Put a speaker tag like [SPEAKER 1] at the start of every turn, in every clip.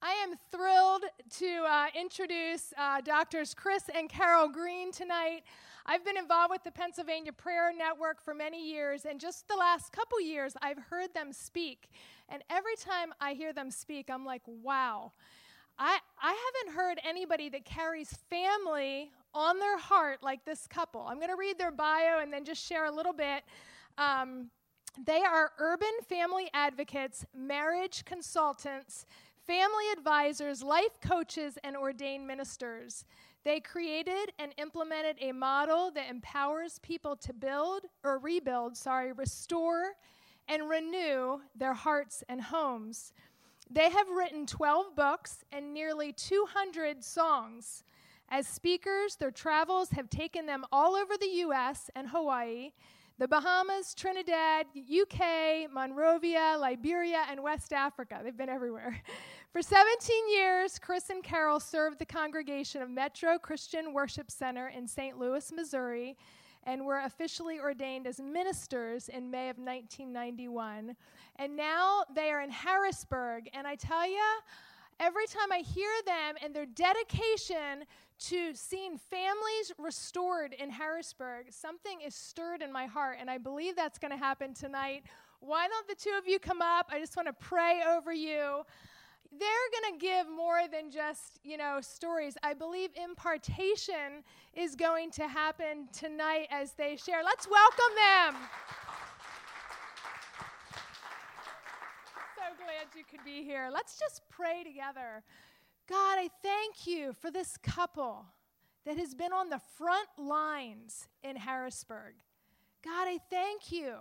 [SPEAKER 1] I am thrilled to uh, introduce uh, Doctors Chris and Carol Green tonight. I've been involved with the Pennsylvania Prayer Network for many years, and just the last couple years, I've heard them speak. And every time I hear them speak, I'm like, wow. I, I haven't heard anybody that carries family on their heart like this couple. I'm going to read their bio and then just share a little bit. Um, they are urban family advocates, marriage consultants, family advisors, life coaches, and ordained ministers. They created and implemented a model that empowers people to build or rebuild, sorry, restore and renew their hearts and homes. They have written 12 books and nearly 200 songs. As speakers, their travels have taken them all over the US and Hawaii, the Bahamas, Trinidad, UK, Monrovia, Liberia, and West Africa. They've been everywhere. For 17 years, Chris and Carol served the congregation of Metro Christian Worship Center in St. Louis, Missouri, and were officially ordained as ministers in May of 1991. And now they are in Harrisburg. And I tell you, every time I hear them and their dedication to seeing families restored in Harrisburg, something is stirred in my heart. And I believe that's going to happen tonight. Why don't the two of you come up? I just want to pray over you they're going to give more than just, you know, stories. I believe impartation is going to happen tonight as they share. Let's welcome them. so glad you could be here. Let's just pray together. God, I thank you for this couple that has been on the front lines in Harrisburg. God, I thank you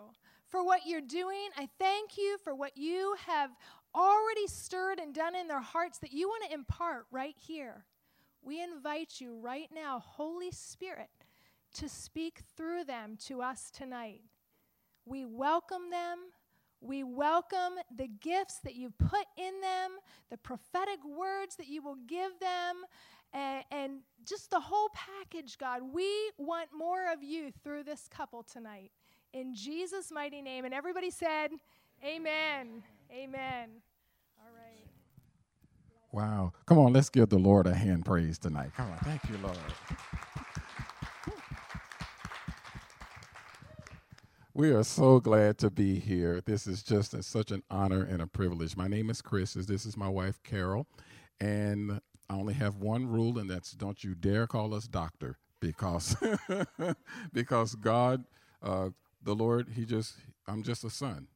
[SPEAKER 1] for what you're doing. I thank you for what you have already stirred and done in their hearts that you want to impart right here. We invite you right now, Holy Spirit, to speak through them to us tonight. We welcome them. We welcome the gifts that you put in them, the prophetic words that you will give them, and, and, just the whole package, God. We want more of you through this couple tonight. In Jesus' mighty name. And everybody said, Amen. Amen. Right.
[SPEAKER 2] Wow. Come on, let's give the Lord a hand praise tonight. Come on. Thank you, Lord. We are so glad to be here. This is just a, such an honor and a privilege. My name is Chris. This is my wife, Carol. And I only have one rule, and that's don't you dare call us doctor because, because God, uh, the Lord, He just, I'm just a son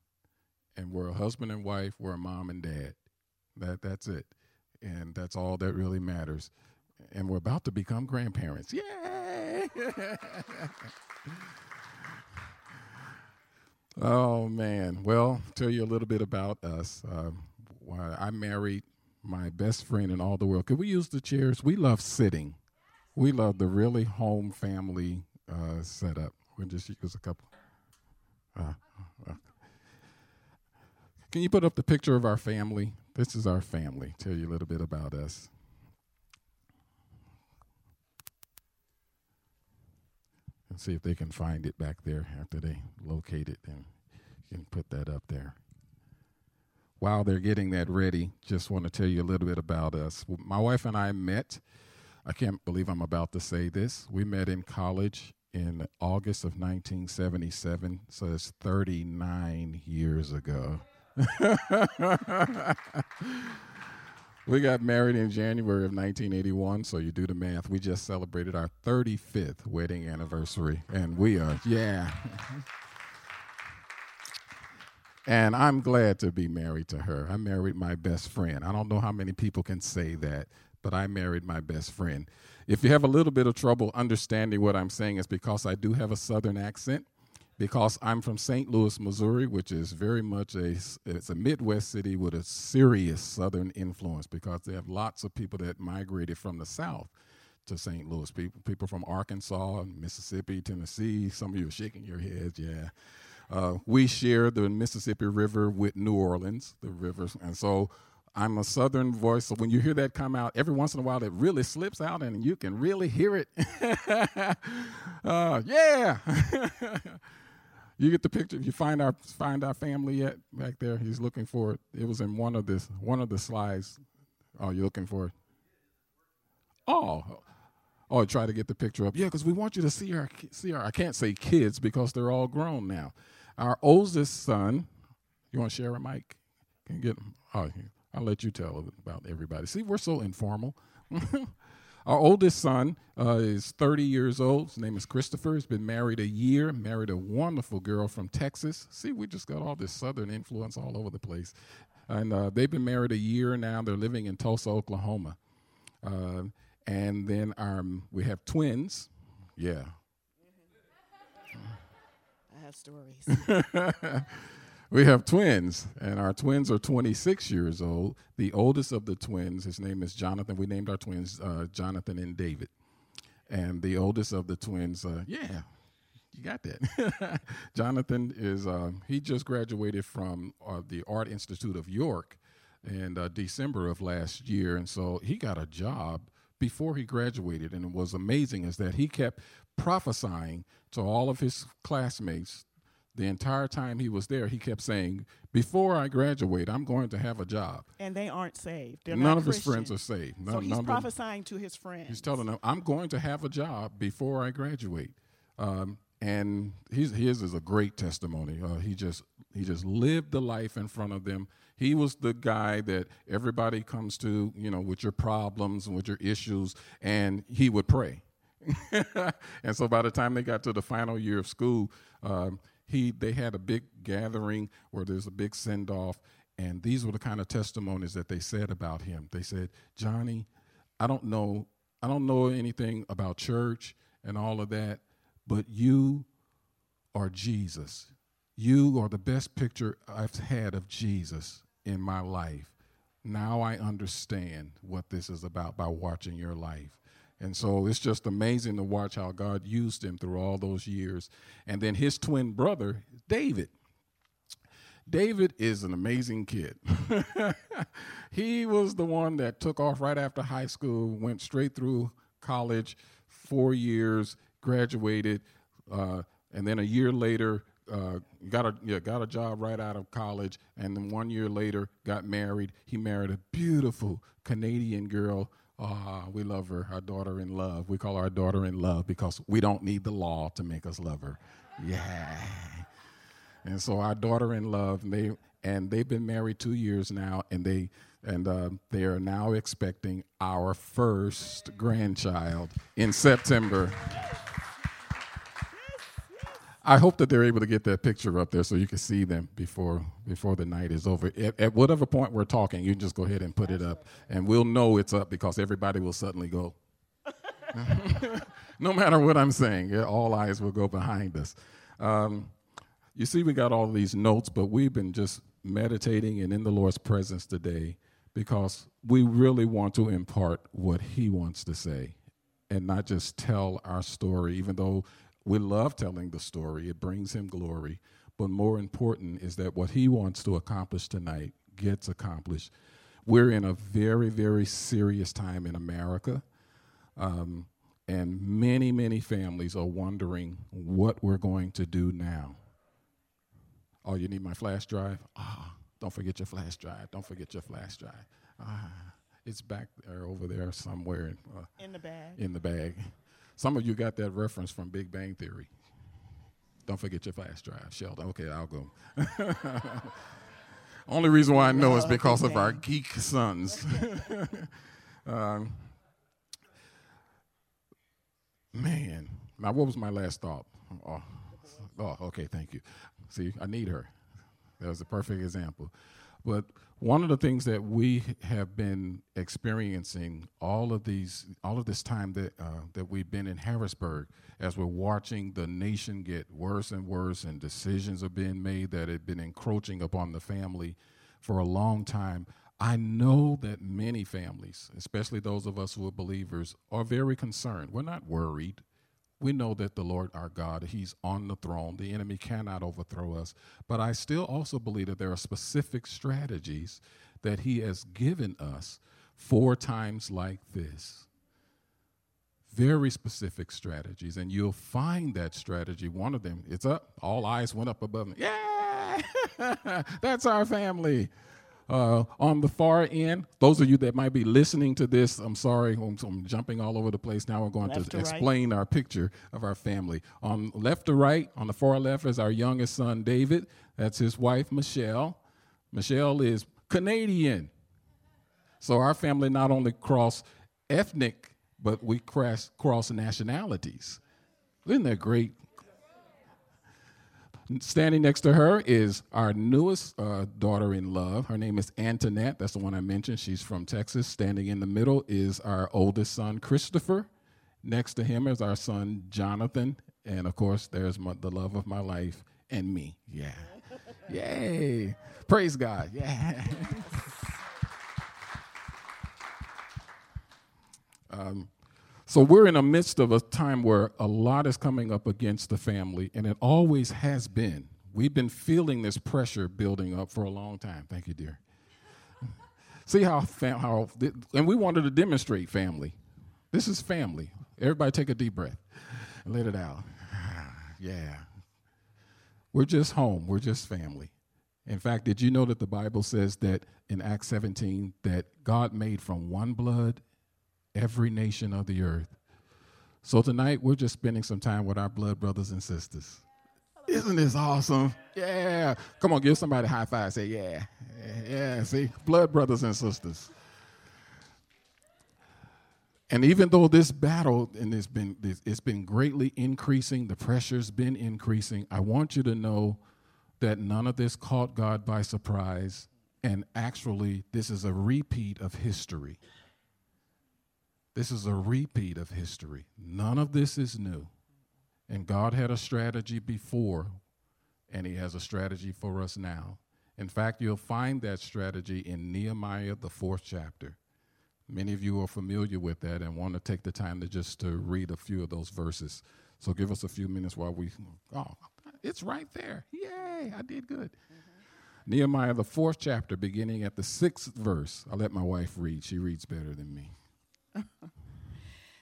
[SPEAKER 2] and we're a husband and wife, we're a mom and dad. That that's it. And that's all that really matters. And we're about to become grandparents. Yay! oh man. Well, tell you a little bit about us. Uh, I married my best friend in all the world. Could we use the chairs? We love sitting. We love the really home family uh, setup. We'll just use a couple. Uh, uh can you put up the picture of our family? This is our family. Tell you a little bit about us. And see if they can find it back there after they locate it and can put that up there. While they're getting that ready, just want to tell you a little bit about us. My wife and I met. I can't believe I'm about to say this. We met in college in August of 1977, so it's 39 years ago. we got married in January of 1981, so you do the math. We just celebrated our 35th wedding anniversary, and we are, yeah. and I'm glad to be married to her. I married my best friend. I don't know how many people can say that, but I married my best friend. If you have a little bit of trouble understanding what I'm saying, it's because I do have a southern accent because I'm from St. Louis, Missouri, which is very much a it's a Midwest city with a serious Southern influence because they have lots of people that migrated from the South to St. Louis. People people from Arkansas, Mississippi, Tennessee. Some of you are shaking your heads, yeah. Uh, we share the Mississippi River with New Orleans, the rivers, and so I'm a Southern voice, so when you hear that come out, every once in a while it really slips out and you can really hear it. uh, yeah. You get the picture. You find our find our family yet back there. He's looking for it. It was in one of this one of the slides. Oh, you're looking for it? Oh, oh, try to get the picture up. Yeah, because we want you to see our see our. I can't say kids because they're all grown now. Our oldest son. You want to share a mic? Can you get? Oh, I'll let you tell about everybody. See, we're so informal. Our oldest son uh, is 30 years old. His name is Christopher. He's been married a year, married a wonderful girl from Texas. See, we just got all this southern influence all over the place. And uh, they've been married a year now. They're living in Tulsa, Oklahoma. Uh, and then um, we have twins. Yeah.
[SPEAKER 3] I have stories.
[SPEAKER 2] we have twins, and our twins are 26 years old. The oldest of the twins, his name is Jonathan. We named our twins uh, Jonathan and David. And the oldest of the twins, uh, yeah, you got that. Jonathan is, uh, he just graduated from uh, the Art Institute of York in uh, December of last year. And so he got a job before he graduated. And it was amazing is that he kept prophesying to all of his classmates the entire time he was there, he kept saying, "Before I graduate, I'm going to have a job."
[SPEAKER 3] And they aren't saved. They're
[SPEAKER 2] none of
[SPEAKER 3] Christian.
[SPEAKER 2] his friends are saved. None,
[SPEAKER 3] so he's prophesying to his friends.
[SPEAKER 2] He's telling them, "I'm going to have a job before I graduate." Um, and his his is a great testimony. Uh, he just he just lived the life in front of them. He was the guy that everybody comes to, you know, with your problems and with your issues, and he would pray. and so by the time they got to the final year of school, um, he they had a big gathering where there's a big send off, and these were the kind of testimonies that they said about him. They said, Johnny, I don't know, I don't know anything about church and all of that, but you are Jesus. You are the best picture I've had of Jesus in my life. Now I understand what this is about by watching your life. And so it's just amazing to watch how God used him through all those years. And then his twin brother, David. David is an amazing kid. he was the one that took off right after high school, went straight through college, four years, graduated, uh, and then a year later uh, got a yeah, got a job right out of college, and then one year later got married. He married a beautiful Canadian girl Ah, we love her, our daughter in love. We call her our daughter in love because we don't need the law to make us love her. Yeah. And so our daughter in love, and they and they've been married two years now, and they and uh, they are now expecting our first grandchild in September. I hope that they're able to get that picture up there so you can see them before before the night is over. At, at, whatever point we're talking, you can just go ahead and put it up, and we'll know it's up because everybody will suddenly go. no matter what I'm saying, all eyes will go behind us. Um, you see, we got all these notes, but we've been just meditating and in the Lord's presence today because we really want to impart what He wants to say and not just tell our story, even though we love telling the story, it brings him glory. But more important is that what he wants to accomplish tonight gets accomplished. We're in a very, very serious time in America. Um, and many, many families are wondering what we're going to do now. Oh, you need my flash drive? Ah, oh, don't forget your flash drive. Don't forget your flash drive. Ah, it's back there over there somewhere.
[SPEAKER 3] Uh, in the bag.
[SPEAKER 2] In the bag. Some of you got that reference from Big Bang Theory. Don't forget your flash drive, Sheldon. Okay, I'll go. Only reason why I know is because of our geek sons. um, man, now what was my last thought? Oh, oh, okay, thank you. See, I need her. That was a perfect example. But one of the things that we have been experiencing all of these all of this time that uh, that we've been in Harrisburg as we're watching the nation get worse and worse and decisions are being made that have been encroaching upon the family for a long time I know that many families especially those of us who are believers are very concerned. We're not worried we know that the Lord our God, He's on the throne. The enemy cannot overthrow us. But I still also believe that there are specific strategies that He has given us for times like this. Very specific strategies. And you'll find that strategy. One of them, it's up. All eyes went up above me. Yeah! That's our family. Uh, on the far end, those of you that might be listening to this, I'm sorry, I'm, I'm jumping all over the place now. We're going
[SPEAKER 3] Left
[SPEAKER 2] to
[SPEAKER 3] to right.
[SPEAKER 2] explain our picture of our family. On left to right, on the far left is our youngest son, David. That's his wife, Michelle. Michelle is Canadian. So our family not only cross ethnic, but we cross, cross nationalities. Isn't that great? Standing next to her is our newest uh, daughter in love. Her name is Antoinette. That's the one I mentioned. She's from Texas. Standing in the middle is our oldest son, Christopher. Next to him is our son, Jonathan. And of course, there's my, the love of my life and me. Yeah. Yay. Praise God. Yeah. um, so we're in the midst of a time where a lot is coming up against the family, and it always has been. We've been feeling this pressure building up for a long time. Thank you, dear. See how fam- how and we wanted to demonstrate family. This is family. Everybody take a deep breath and let it out. yeah. We're just home. We're just family. In fact, did you know that the Bible says that in Acts 17 that God made from one blood every nation of the earth? So tonight we're just spending some time with our blood brothers and sisters. Isn't this awesome? Yeah. Come on, give somebody a high five. Say, yeah. Yeah, see? Blood brothers and sisters. And even though this battle and it's been it's been greatly increasing, the pressure's been increasing. I want you to know that none of this caught God by surprise, and actually, this is a repeat of history. This is a repeat of history. None of this is new. And God had a strategy before, and He has a strategy for us now. In fact, you'll find that strategy in Nehemiah, the fourth chapter. Many of you are familiar with that and want to take the time to just to read a few of those verses. So give us a few minutes while we. Oh, it's right there. Yay! I did good. Mm-hmm. Nehemiah, the fourth chapter, beginning at the sixth verse. I'll let my wife read. She reads better than me.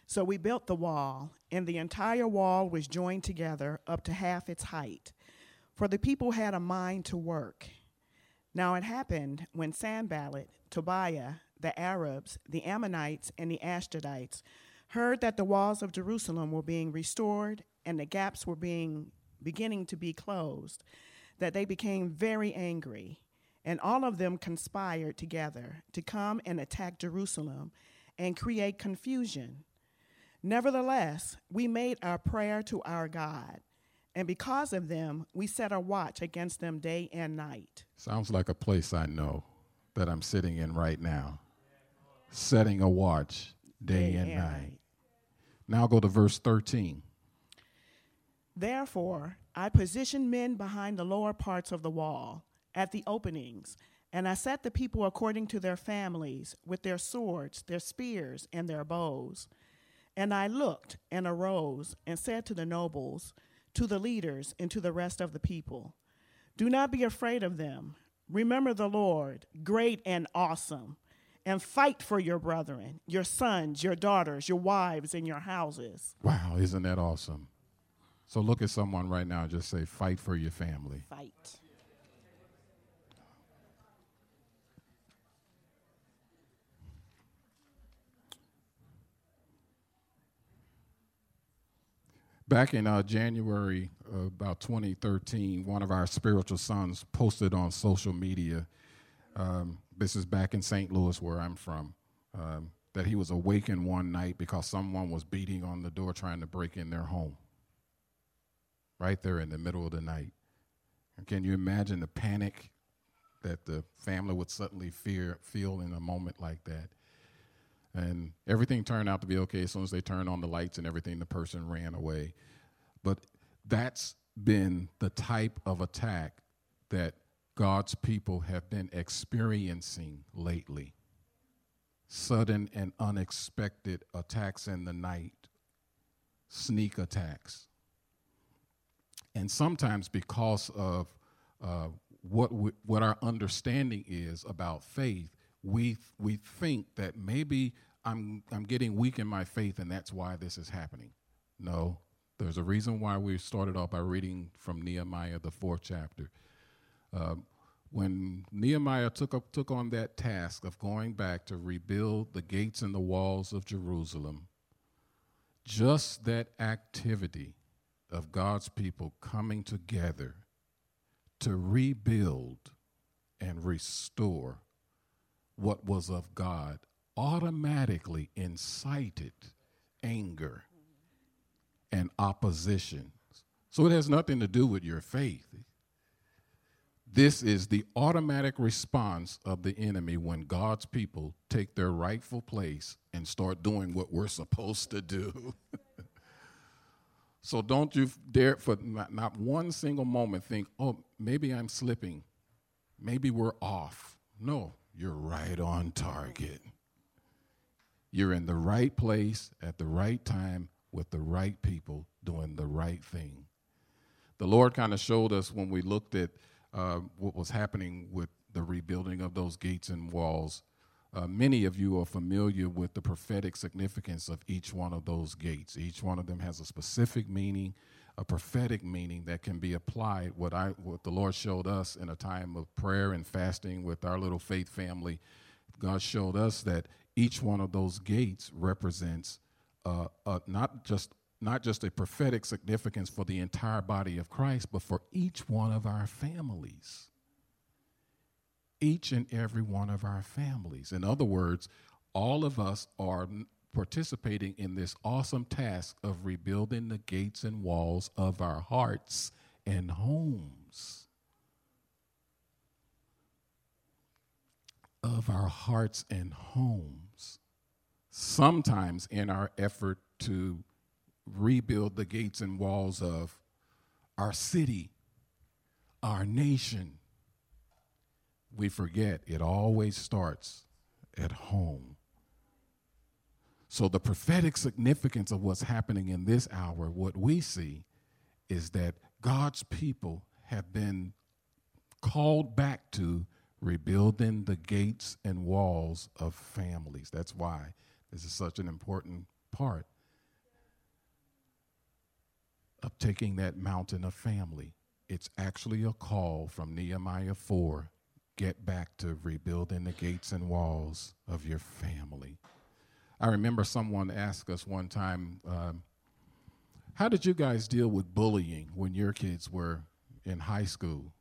[SPEAKER 3] So we built the wall, and the entire wall was joined together up to half its height, for the people had a mind to work. Now it happened when Sanballat, Tobiah, the Arabs, the Ammonites, and the Ashdodites heard that the walls of Jerusalem were being restored and the gaps were being beginning to be closed, that they became very angry, and all of them conspired together to come and attack Jerusalem and create confusion. Nevertheless, we made our prayer to our God, and because of them, we set a watch against them day and night.
[SPEAKER 2] Sounds like a place I know that I'm sitting in right now. Setting a watch day, and, night. Now go to verse 13.
[SPEAKER 3] Therefore, I positioned men behind the lower parts of the wall, at the openings, and I set the people according to their families, with their swords, their spears, and their bows. And I looked and arose and said to the nobles, to the leaders, and to the rest of the people, Do not be afraid of them. Remember the Lord, great and awesome, and fight for your brethren, your sons, your daughters, your wives, and your houses.
[SPEAKER 2] Wow, isn't that awesome? So look at someone right now and just say, fight for your family.
[SPEAKER 3] Fight.
[SPEAKER 2] Back in uh, January uh, about 2013, one of our spiritual sons posted on social media. Um, this is back in St. Louis, where I'm from. Um, that he was awakened one night because someone was beating on the door trying to break in their home. Right there in the middle of the night. And can you imagine the panic that the family would suddenly fear, feel in a moment like that? And everything turned out to be okay as soon as they turned on the lights and everything, the person ran away. But that's been the type of attack that God's people have been experiencing lately. Sudden and unexpected attacks in the night, sneak attacks. And sometimes because of uh, what, we, what our understanding is about faith, we we think that maybe I'm I'm getting weak in my faith and that's why this is happening. No, there's a reason why we started off by reading from Nehemiah the fourth chapter. Um, when Nehemiah took, up, took on that task of going back to rebuild the gates and the walls of Jerusalem, just that activity of God's people coming together to rebuild and restore what was of God automatically incited anger and opposition. So it has nothing to do with your faith. This is the automatic response of the enemy when God's people take their rightful place and start doing what we're supposed to do. so don't you dare, for not, not, one single moment, think, oh, maybe I'm slipping. Maybe we're off. No, you're right on target. You're in the right place at the right time with the right people doing the right thing. The Lord kind of showed us when we looked at uh, what was happening with the rebuilding of those gates and walls. Uh, many of you are familiar with the prophetic significance of each one of those gates. Each one of them has a specific meaning, a prophetic meaning that can be applied. What I, what the Lord showed us in a time of prayer and fasting with our little faith family, God showed us that each one of those gates represents uh, uh, not just not just a prophetic significance for the entire body of Christ, but for each one of our families. Each and every one of our families. In other words, all of us are participating in this awesome task of rebuilding the gates and walls of our hearts and homes. Of our hearts and homes. Sometimes in our effort to rebuild the gates and walls of our city, our nation, we forget it always starts at home. So, the prophetic significance of what's happening in this hour, what we see is that God's people have been called back to rebuilding the gates and walls of families. That's why this is such an important part of taking that mountain of family. It's actually a call from Nehemiah 4 get back to rebuilding the gates and walls of your family. I remember someone asked us one time, um, How did you guys deal with bullying when your kids were in high school,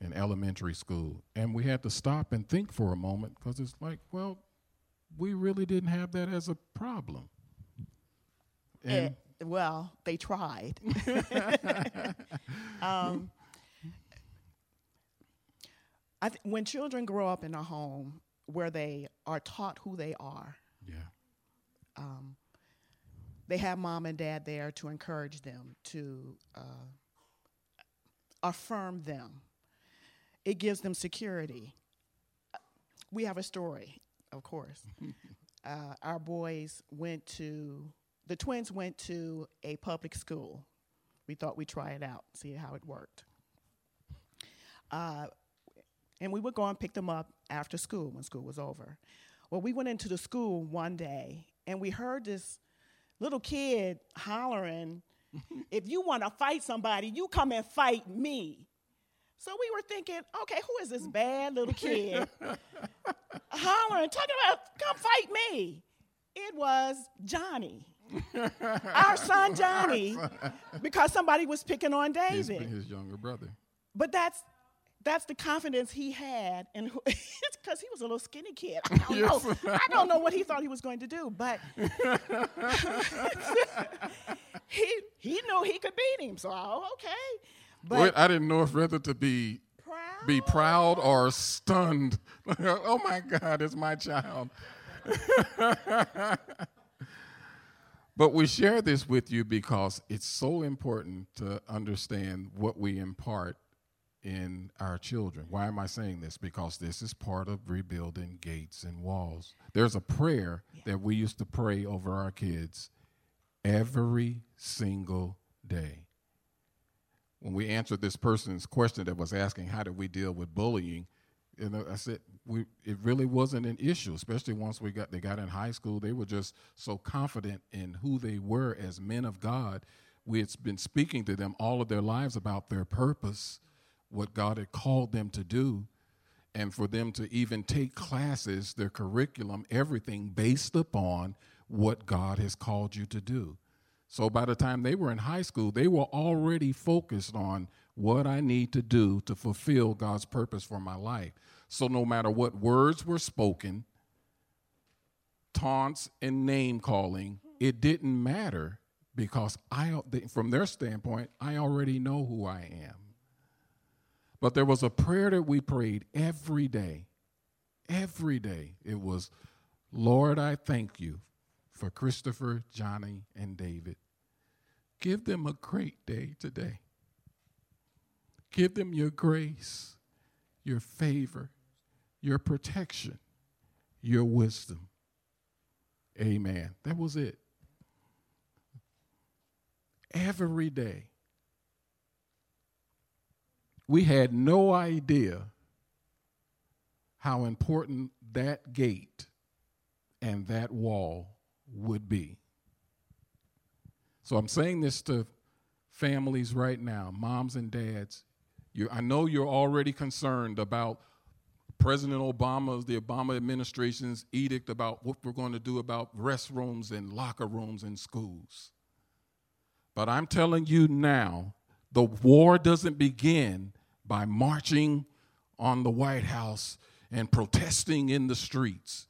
[SPEAKER 2] in elementary school? And we had to stop and think for a moment because it's like, well, we really didn't have that as a problem.
[SPEAKER 3] And it, well, they tried. um, th- when children grow up in a home where they are taught who they are,
[SPEAKER 2] yeah,
[SPEAKER 3] um, they have mom and dad there to encourage them, to uh, affirm them. It gives them security. We have a story, of course. uh, our boys went to the twins went to a public school. We thought we'd try it out, see how it worked. Uh, and we would go and pick them up after school when school was over. Well, we went into the school one day and we heard this little kid hollering, If you want to fight somebody, you come and fight me. So we were thinking, okay, who is this bad little kid hollering, talking about, come fight me? It was Johnny. Our son Johnny, because somebody was picking on David.
[SPEAKER 2] His, his younger brother.
[SPEAKER 3] But that's that's the confidence he had, and it's because he was a little skinny kid. I don't yes. know. I don't know what he thought he was going to do, but he he knew he could beat him. So okay,
[SPEAKER 2] but Wait, I didn't know if whether to be
[SPEAKER 3] proud?
[SPEAKER 2] be proud or stunned. oh my God, it's my child. But we share this with you because it's so important to understand what we impart in our children. Why am I saying this? Because this is part of rebuilding gates and walls. There's a prayer yeah. that we used to pray over our kids every single day. When we answered this person's question that was asking, How do we deal with bullying? And I said, we, it really wasn't an issue, especially once we got they got in high school. They were just so confident in who they were as men of God. We had been speaking to them all of their lives about their purpose. What God had called them to do and for them to even take classes, their curriculum, everything based upon what God has called you to do. So by the time they were in high school, they were already focused on what I need to do to fulfill God's purpose for my life. So no matter what words were spoken, taunts and name calling, it didn't matter because I from their standpoint, I already know who I am. But there was a prayer that we prayed every day. Every day. It was, Lord, I thank you for Christopher, Johnny, and David. Give them a great day today. Give them your grace, your favor, your protection, your wisdom. Amen. That was it. Every day. We had no idea how important that gate and that wall would be. So I'm saying this to families right now, moms and dads. You, I know you're already concerned about President Obama's, the Obama administration's edict about what we're going to do about restrooms and locker rooms in schools. But I'm telling you now, the war doesn't begin by marching on the White House and protesting in the streets.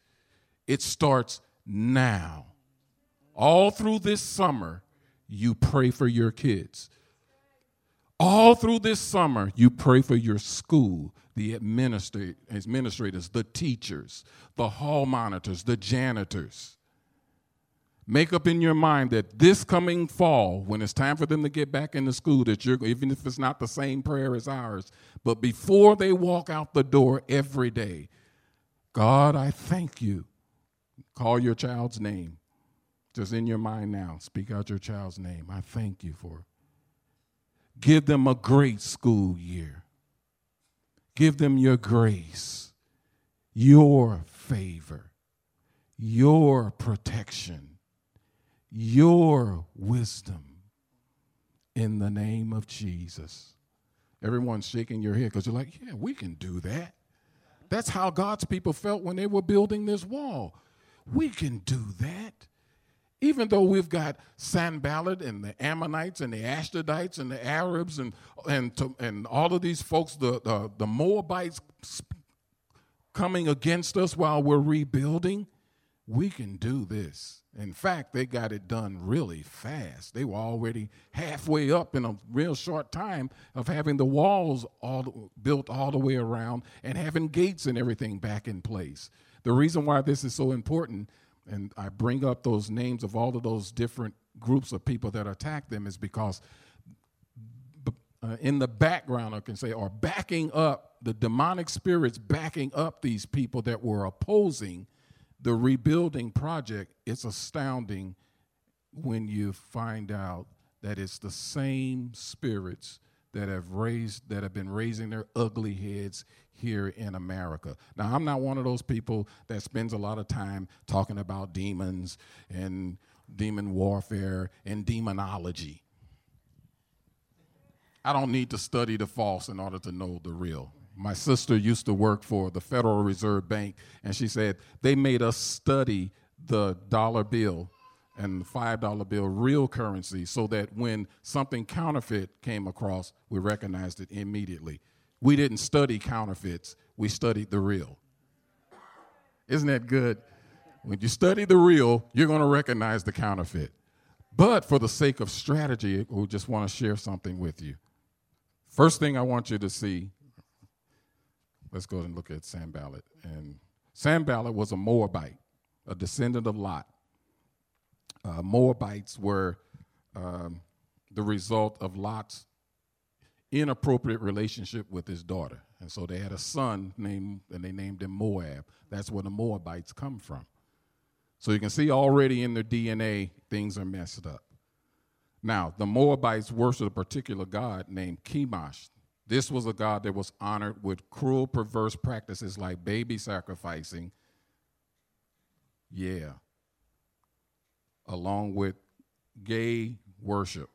[SPEAKER 2] It starts now. All through this summer, you pray for your kids. All through this summer, you pray for your school, the administrators, the teachers, the hall monitors, the janitors. Make up in your mind that this coming fall, when it's time for them to get back into school, that you're, even if it's not the same prayer as ours, but before they walk out the door every day, God, I thank you. Call your child's name. Just in your mind now, speak out your child's name. I thank you for it. Give them a great school year. Give them your grace, your favor, your protection your wisdom in the name of Jesus. Everyone's shaking your head because you're like, yeah, we can do that. That's how God's people felt when they were building this wall. We can do that. Even though we've got Sanballat and the Ammonites and the Ashdodites and the Arabs and, and, to, and all of these folks, the, the, the Moabites coming against us while we're rebuilding, we can do this. In fact, they got it done really fast. They were already halfway up in a real short time of having the walls all built all the way around and having gates and everything back in place. The reason why this is so important, and I bring up those names of all of those different groups of people that attacked them, is because uh, in the background, I can say, are backing up the demonic spirits backing up these people that were opposing the rebuilding project, it's astounding when you find out that it's the same spirits that have raised that have been raising their ugly heads here in America. Now, I'm not one of those people that spends a lot of time talking about demons and demon warfare and demonology. I don't need to study the false in order to know the real my sister used to work for the Federal Reserve Bank, and she said they made us study the dollar bill and the five dollar bill real currency so that when something counterfeit came across, we recognized it immediately. We didn't study counterfeits, we studied the real. Isn't that good? When you study the real, you're going to recognize the counterfeit. But for the sake of strategy, we just want to share something with you. First thing I want you to see Let's go and look at Sanballat. And Sanballat was a Moabite, a descendant of Lot. Uh, Moabites were um, the result of Lot's inappropriate relationship with his daughter. And so they had a son named, and they named him Moab. That's where the Moabites come from. So you can see already in their DNA, things are messed up. Now, the Moabites worshiped a particular god named Chemosh. This was a God that was honored with cruel, perverse practices like baby sacrificing. Yeah. Along with gay worship.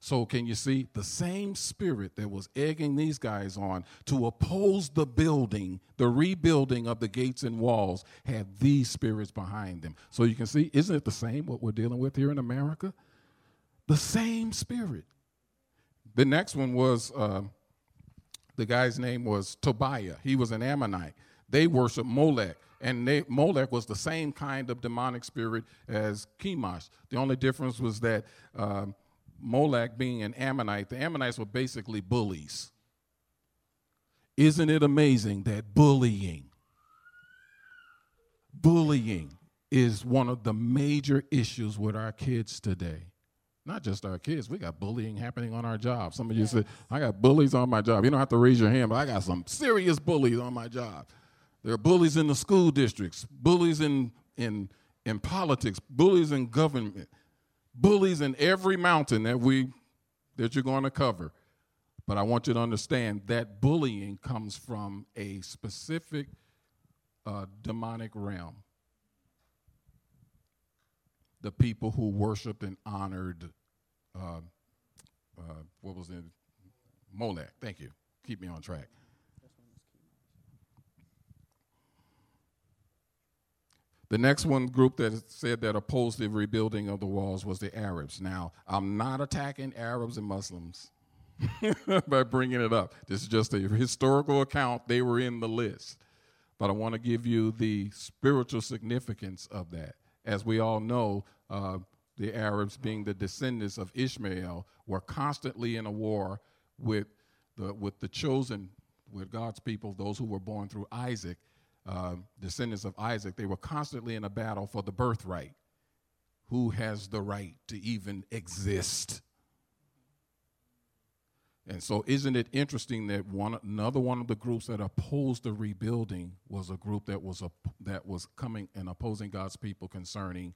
[SPEAKER 2] So, can you see the same spirit that was egging these guys on to oppose the building, the rebuilding of the gates and walls, had these spirits behind them? So, you can see, isn't it the same what we're dealing with here in America? The same spirit. The next one was uh, the guy's name was Tobiah. He was an Ammonite. They worshiped Molech. And they, Molech was the same kind of demonic spirit as Chemosh. The only difference was that. Um, Molech being an Ammonite, the Ammonites were basically bullies. Isn't it amazing that bullying, bullying is one of the major issues with our kids today? Not just our kids, we got bullying happening on our job. Some of you say, I got bullies on my job. You don't have to raise your hand, but I got some serious bullies on my job. There are bullies in the school districts, bullies in, in, in politics, bullies in government bullies in every mountain that we that you're going to cover. But I want you to understand that bullying comes from a specific uh, demonic realm. The people who worshiped and honored, uh, uh, what was it? Molech. Thank you. Keep me on track. The next one group that said that opposed the rebuilding of the walls was the Arabs. Now, I'm not attacking Arabs and Muslims by bringing it up. This is just a historical account. They were in the list. But I want to give you the spiritual significance of that. As we all know, uh, the Arabs, being the descendants of Ishmael, were constantly in a war with the, with the chosen, with God's people, those who were born through Isaac uh, descendants of Isaac, they were constantly in a battle for the birthright. Who has the right to even exist? And so, isn't it interesting that one another one of the groups that opposed the rebuilding was a group that was a, that was coming and opposing God's people concerning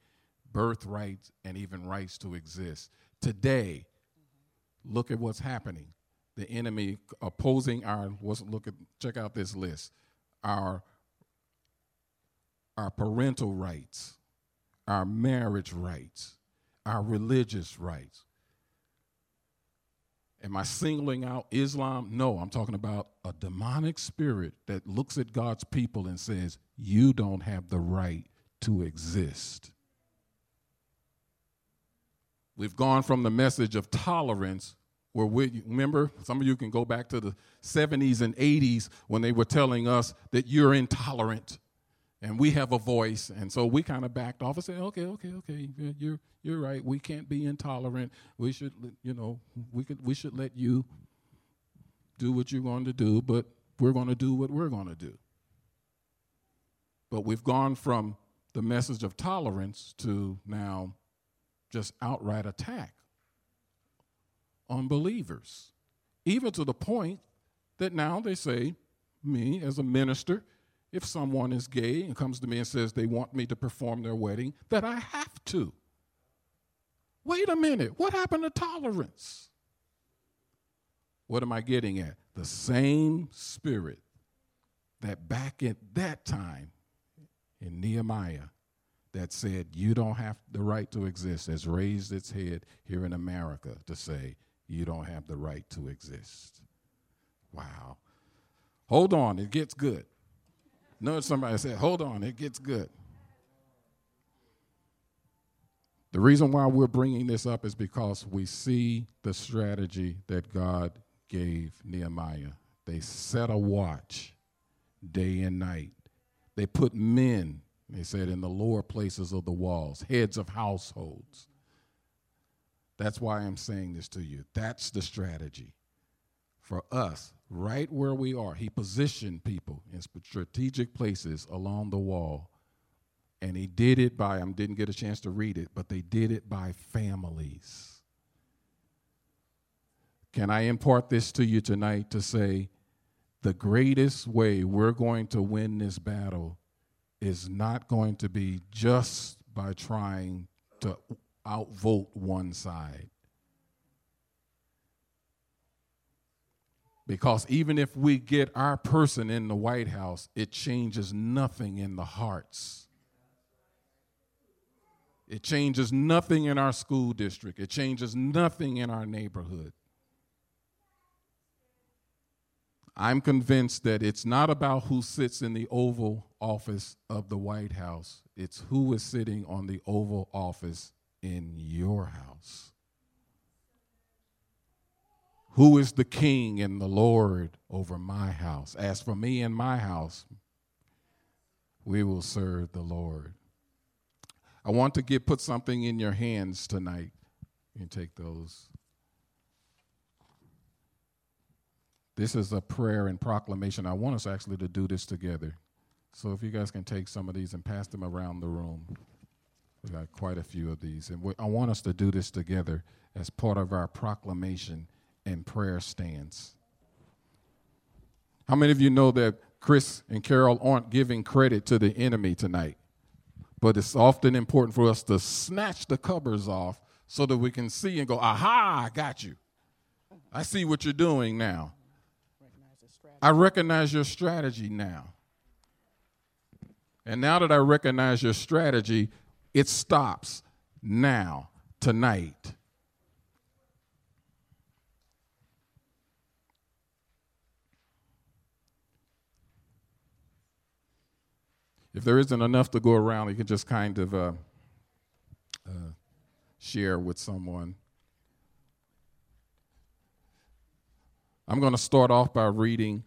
[SPEAKER 2] birthright and even rights to exist. Today, look at what's happening. The enemy opposing our look at check out this list. Our our parental rights, our marriage rights, our religious rights. Am I singling out Islam? No, I'm talking about a demonic spirit that looks at God's people and says, You don't have the right to exist. We've gone from the message of tolerance, where we remember, some of you can go back to the 70s and 80s when they were telling us that you're intolerant and we have a voice. And so we kind of backed off and said okay okay okay you're you're right. We can't be intolerant. We should you know we could we should let you do what you're going to do but we're going to do what we're going to do. But we've gone from the message of tolerance to now just outright attack on believers even to the point that now they say me as a minister if someone is gay and comes to me and says they want me to perform their wedding, that I have to. Wait a minute, what happened to tolerance? What am I getting at? The same spirit that back at that time in Nehemiah that said you don't have the right to exist has raised its head here in America to say you don't have the right to exist. Wow. Hold on, it gets good. Notice somebody said, hold on, it gets good. The reason why we're bringing this up is because we see the strategy that God gave Nehemiah. They set a watch day and night. They put men, they said, in the lower places of the walls, heads of households. That's why I'm saying this to you. That's the strategy for us right where we are. He positioned people in strategic places along the wall. And he did it by, I didn't get a chance to read it, but they did it by families. Can I impart this to you tonight to say the greatest way we're going to win this battle is not going to be just by trying to outvote one side. Because even if we get our person in the White House, it changes nothing in the hearts. It changes nothing in our school district. It changes nothing in our neighborhood. I'm convinced that it's not about who sits in the Oval Office of the White House, it's who is sitting on the Oval Office in your house. Who is the king and the Lord over my house? As for me and my house, we will serve the Lord. I want to get put something in your hands tonight. Can take those. This is a prayer and proclamation. I want us actually to do this together. So if you guys can take some of these and pass them around the room. We got quite a few of these. And we, I want us to do this together as part of our proclamation and prayer stance. How many of you know that Chris and Carol aren't giving credit to the enemy tonight? But it's often important for us to snatch the covers off so that we can see and go, aha, I got you. I see what you're doing now. I recognize your strategy now. And now that I recognize your strategy, it stops now, tonight. If there isn't enough to go around, you can just kind of uh, uh, share with someone. I'm going to start off by reading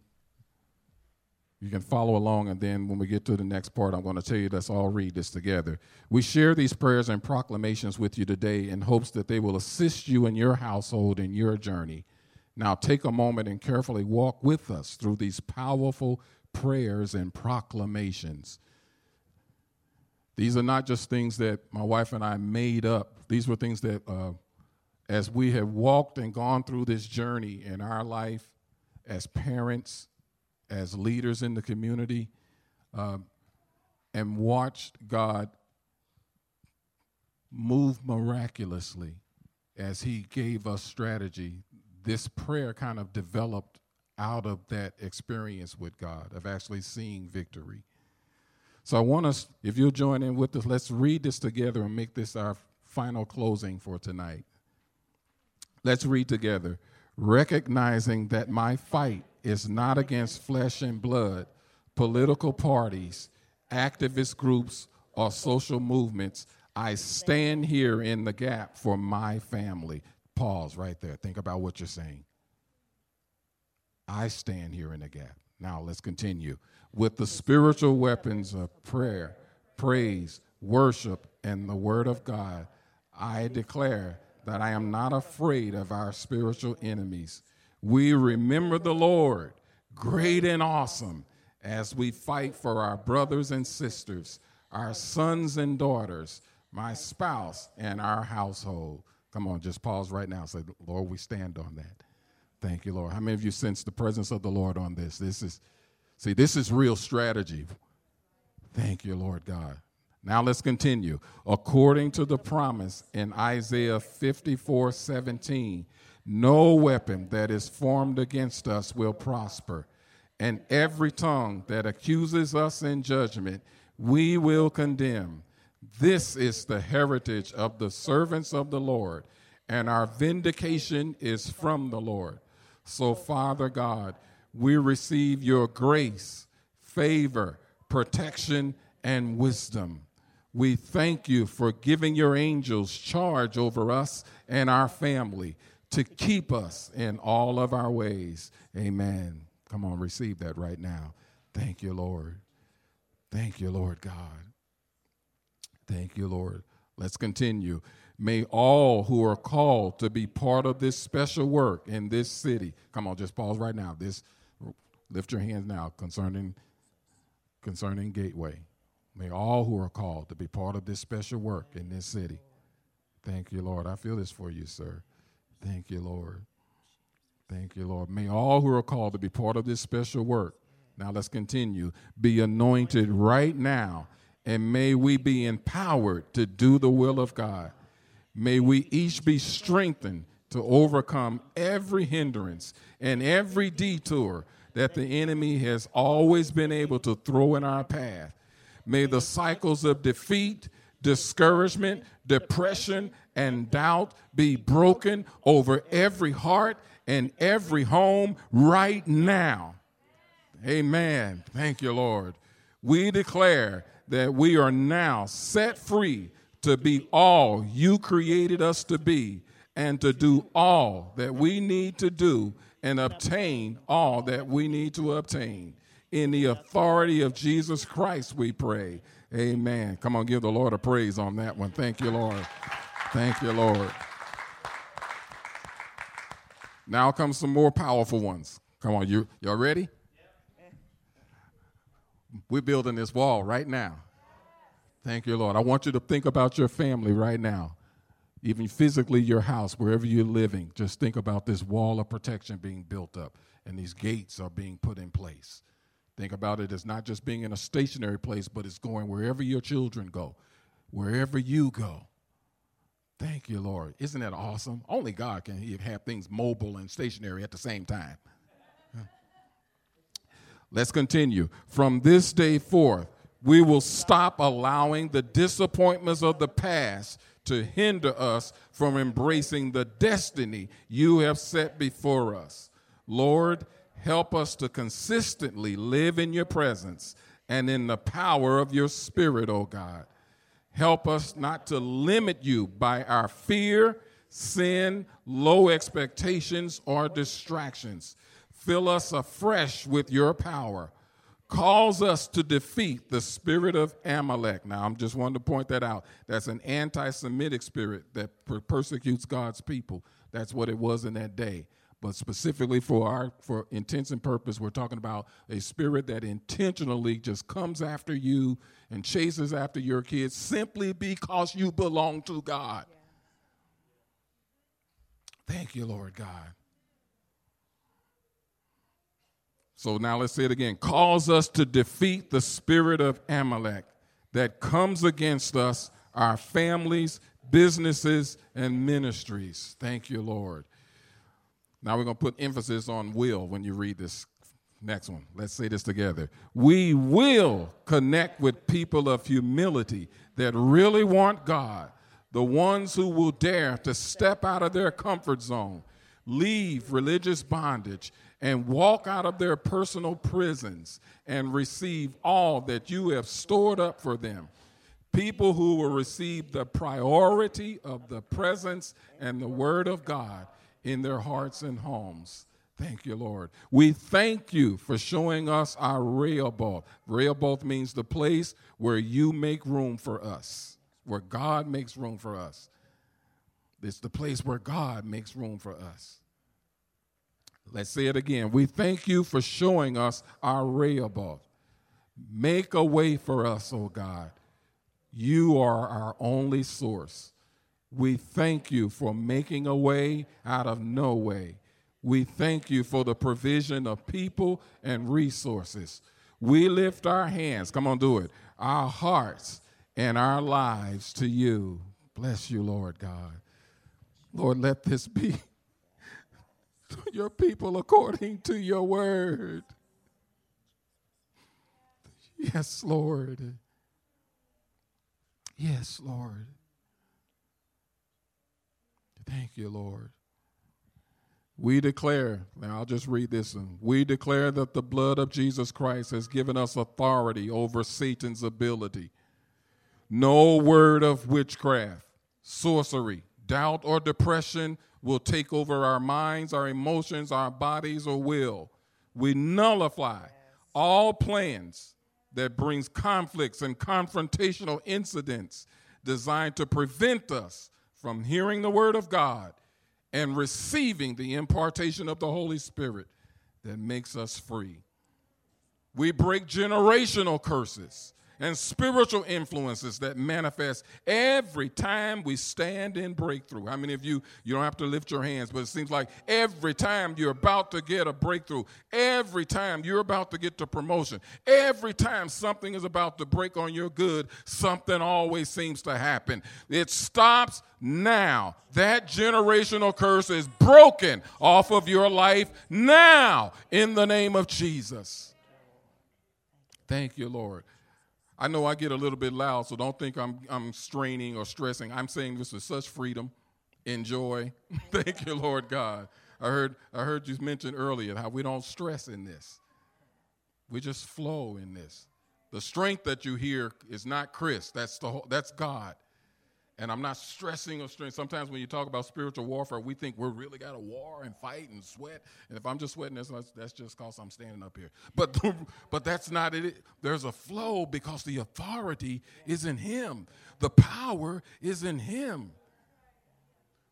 [SPEAKER 2] you can follow along, and then when we get to the next part, I'm going to tell you let's all read this together. We share these prayers and proclamations with you today in hopes that they will assist you in your household in your journey. Now, take a moment and carefully walk with us through these powerful prayers and proclamations. These are not just things that my wife and I made up, these were things that, uh, as we have walked and gone through this journey in our life as parents, as leaders in the community uh, and watched God move miraculously as He gave us strategy. This prayer kind of developed out of that experience with God, of actually seeing victory. So I want us, if you'll join in with us, let's read this together and make this our final closing for tonight. Let's read together. Recognizing that my fight is not against flesh and blood, political parties, activist groups, or social movements. I stand here in the gap for my family. Pause right there. Think about what you're saying. I stand here in the gap. Now let's continue. With the spiritual weapons of prayer, praise, worship, and the word of God, I declare that I am not afraid of our spiritual enemies we remember the Lord, great and awesome, as we fight for our brothers and sisters, our sons and daughters, my spouse, and our household. Come on, just pause right now. Say, Lord, we stand on that. Thank you, Lord. How many of you sense the presence of the Lord on this? This is, see, this is real strategy. Thank you, Lord God. Now let's continue. According to the promise in Isaiah 54 17, no weapon that is formed against us will prosper, and every tongue that accuses us in judgment, we will condemn. This is the heritage of the servants of the Lord, and our vindication is from the Lord. So, Father God, we receive your grace, favor, protection, and wisdom. We thank you for giving your angels charge over us and our family to keep us in all of our ways. Amen. Come on, receive that right now. Thank you, Lord. Thank you, Lord God. Thank you, Lord. Let's continue. May all who are called to be part of this special work in this city, come on, just pause right now. This lift your hands now concerning concerning Gateway. May all who are called to be part of this special work in this city. Thank you, Lord. I feel this for you, sir. Thank you, Lord. Thank you, Lord. May all who are called to be part of this special work, now let's continue, be anointed right now, and may we be empowered to do the will of God. May we each be strengthened to overcome every hindrance and every detour that the enemy has always been able to throw in our path. May the cycles of defeat, discouragement, depression, and doubt be broken over every heart and every home right now. Amen. Thank you, Lord. We declare that we are now set free to be all you created us to be and to do all that we need to do and obtain all that we need to obtain. In the authority of Jesus Christ, we pray. Amen. Come on, give the Lord a praise on that one. Thank you, Lord. Thank you, Lord. Now comes some more powerful ones. Come on, you y'all ready? We're building this wall right now. Thank you, Lord. I want you to think about your family right now. Even physically, your house, wherever you're living, just think about this wall of protection being built up and these gates are being put in place. Think about it as not just being in a stationary place, but it's going wherever your children go, wherever you go. Thank you, Lord. Isn't that awesome? Only God can have things mobile and stationary at the same time. Let's continue. From this day forth, we will stop allowing the disappointments of the past to hinder us from embracing the destiny you have set before us. Lord, Help us to consistently live in your presence and in the power of your spirit, O oh God. Help us not to limit you by our fear, sin, low expectations, or distractions. Fill us afresh with your power. Cause us to defeat the spirit of Amalek. Now, I'm just wanting to point that out. That's an anti Semitic spirit that persecutes God's people. That's what it was in that day but specifically for our for intents and purpose we're talking about a spirit that intentionally just comes after you and chases after your kids simply because you belong to god. Thank you lord god. So now let's say it again. Calls us to defeat the spirit of amalek that comes against us our families businesses and ministries. Thank you lord. Now we're going to put emphasis on will when you read this next one. Let's say this together. We will connect with people of humility that really want God, the ones who will dare to step out of their comfort zone, leave religious bondage, and walk out of their personal prisons and receive all that you have stored up for them. People who will receive the priority of the presence and the Word of God in their hearts and homes. Thank you, Lord. We thank you for showing us our Rehoboth. Rehoboth means the place where you make room for us, where God makes room for us. It's the place where God makes room for us. Let's say it again. We thank you for showing us our Rehoboth. Make a way for us, oh God. You are our only source. We thank you for making a way out of no way. We thank you for the provision of people and resources. We lift our hands, come on, do it, our hearts and our lives to you. Bless you, Lord God. Lord, let this be your people according to your word. Yes, Lord. Yes, Lord. Thank you, Lord. We declare, now I'll just read this one. We declare that the blood of Jesus Christ has given us authority over Satan's ability. No word of witchcraft, sorcery, doubt, or depression will take over our minds, our emotions, our bodies, or will. We nullify all plans that brings conflicts and confrontational incidents designed to prevent us from hearing the word of God and receiving the impartation of the Holy Spirit that makes us free. We break generational curses and spiritual influences that manifest every time we stand in breakthrough. How many of you, you don't have to lift your hands, but it seems like every time you're about to get a breakthrough, every time you're about to get to promotion, every time something is about to break on your good, something always seems to happen. It stops now. That generational curse is broken off of your life now in the name of Jesus. Thank you, Lord. I know I get a little bit loud, so don't think I'm, I'm straining or stressing. I'm saying this with such freedom, enjoy. Thank you, Lord God. I heard, I heard you mention earlier how we don't stress in this. We just flow in this. The strength that you hear is not Chris. That's the whole, that's God. And I'm not stressing or strength. Sometimes when you talk about spiritual warfare, we think we're really got to war and fight and sweat. And if I'm just sweating, that's, that's just because I'm standing up here. But but that's not it. There's a flow because the authority is in Him. The power is in Him.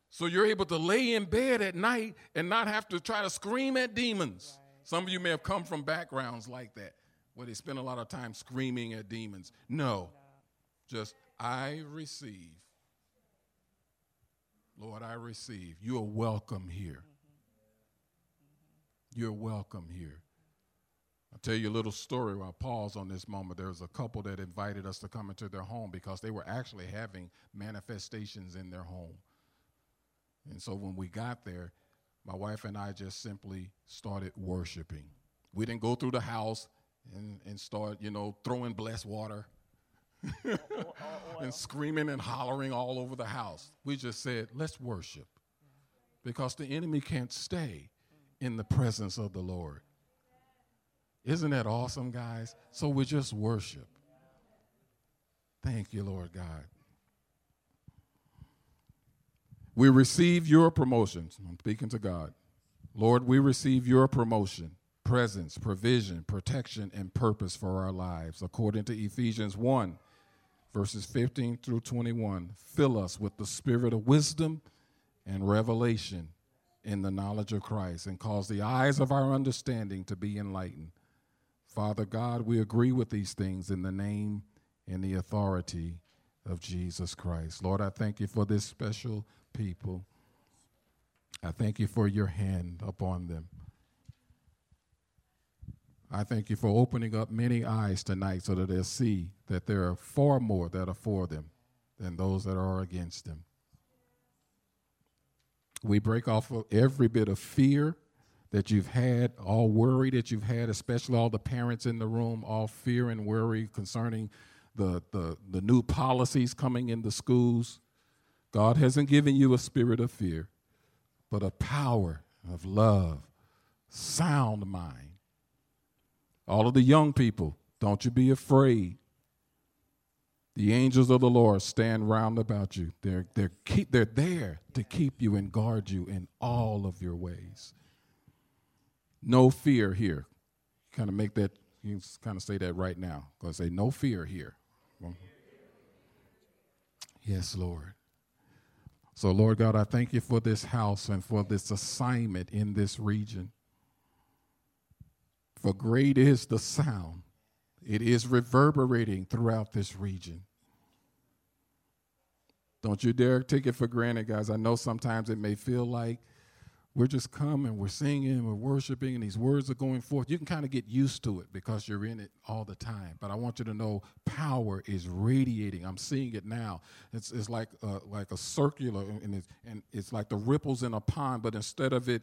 [SPEAKER 2] So you're able to lay in bed at night and not have to try to scream at demons. Some of you may have come from backgrounds like that, where they spend a lot of time screaming at demons. No, just I receive Lord, I receive. You are welcome here. Mm-hmm. You're welcome here. I'll tell you a little story while I pause on this moment. There was a couple that invited us to come into their home because they were actually having manifestations in their home. And so when we got there, my wife and I just simply started worshiping. We didn't go through the house and, and start, you know, throwing blessed water and screaming and hollering all over the house. We just said, let's worship because the enemy can't stay in the presence of the Lord. Isn't that awesome, guys? So we just worship. Thank you, Lord God. We receive your promotions. I'm speaking to God. Lord, we receive your promotion, presence, provision, protection, and purpose for our lives, according to Ephesians 1 verses 15 through 21. Fill us with the spirit of wisdom and revelation in the knowledge of Christ and cause the eyes of our understanding to be enlightened. Father God, we agree with these things in the name and the authority of Jesus Christ. Lord, I thank you for this special people. I thank you for your hand upon them. I thank you for opening up many eyes tonight so that they'll see that there are far more that are for them than those that are against them. We break off of every bit of fear that you've had, all worry that you've had, especially all the parents in the room, all fear and worry concerning the, the, the new policies coming in the schools. God hasn't given you a spirit of fear, but a power of love, sound mind all of the young people, don't you be afraid. The angels of the Lord stand round about you. They're, they're, keep, they're there to keep you and guard you in all of your ways. No fear here. Kind of make that, you kind of say that right now. Go say, no fear here. Yes, Lord. So, Lord God, I thank you for this house and for this assignment in this region. For great is the sound, it is reverberating throughout this region. Don't you dare take it for granted, guys. I know sometimes it may feel like we're just coming, we're singing, we're worshiping, and these words are going forth. You can kind of get used to it because you're in it all the time. But I want you to know power is radiating. I'm seeing it now. It's, it's like, a, like a circular, and it's, and it's like the ripples in a pond, but instead of it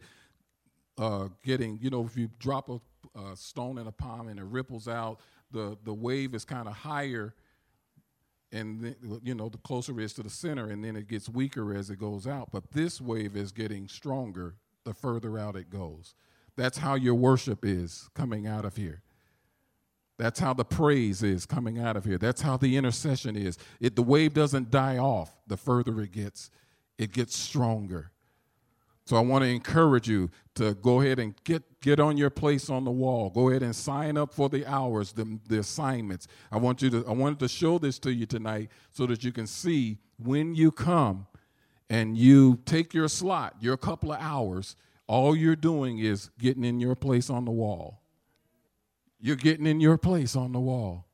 [SPEAKER 2] uh, getting, you know, if you drop a uh, stone in a pond and it ripples out, the, the wave is kind of higher and you know the closer it is to the center and then it gets weaker as it goes out. But this wave is getting stronger the further out it goes. That's how your worship is coming out of here. That's how the praise is coming out of here. That's how the intercession is. It the wave doesn't die off. The further it gets it gets stronger so I want to encourage you to go ahead and get, get on your place on the wall. Go ahead and sign up for the hours, the, the assignments. I want you to I wanted to show this to you tonight so that you can see when you come and you take your slot, your couple of hours, all you're doing is getting in your place on the wall. You're getting in your place on the wall.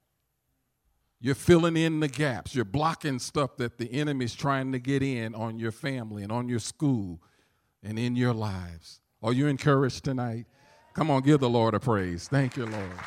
[SPEAKER 2] You're filling in the gaps. You're blocking stuff that the enemy's trying to get in on your family and on your school and in your lives. Are you encouraged tonight? Come on, give the Lord a praise. Thank you, Lord.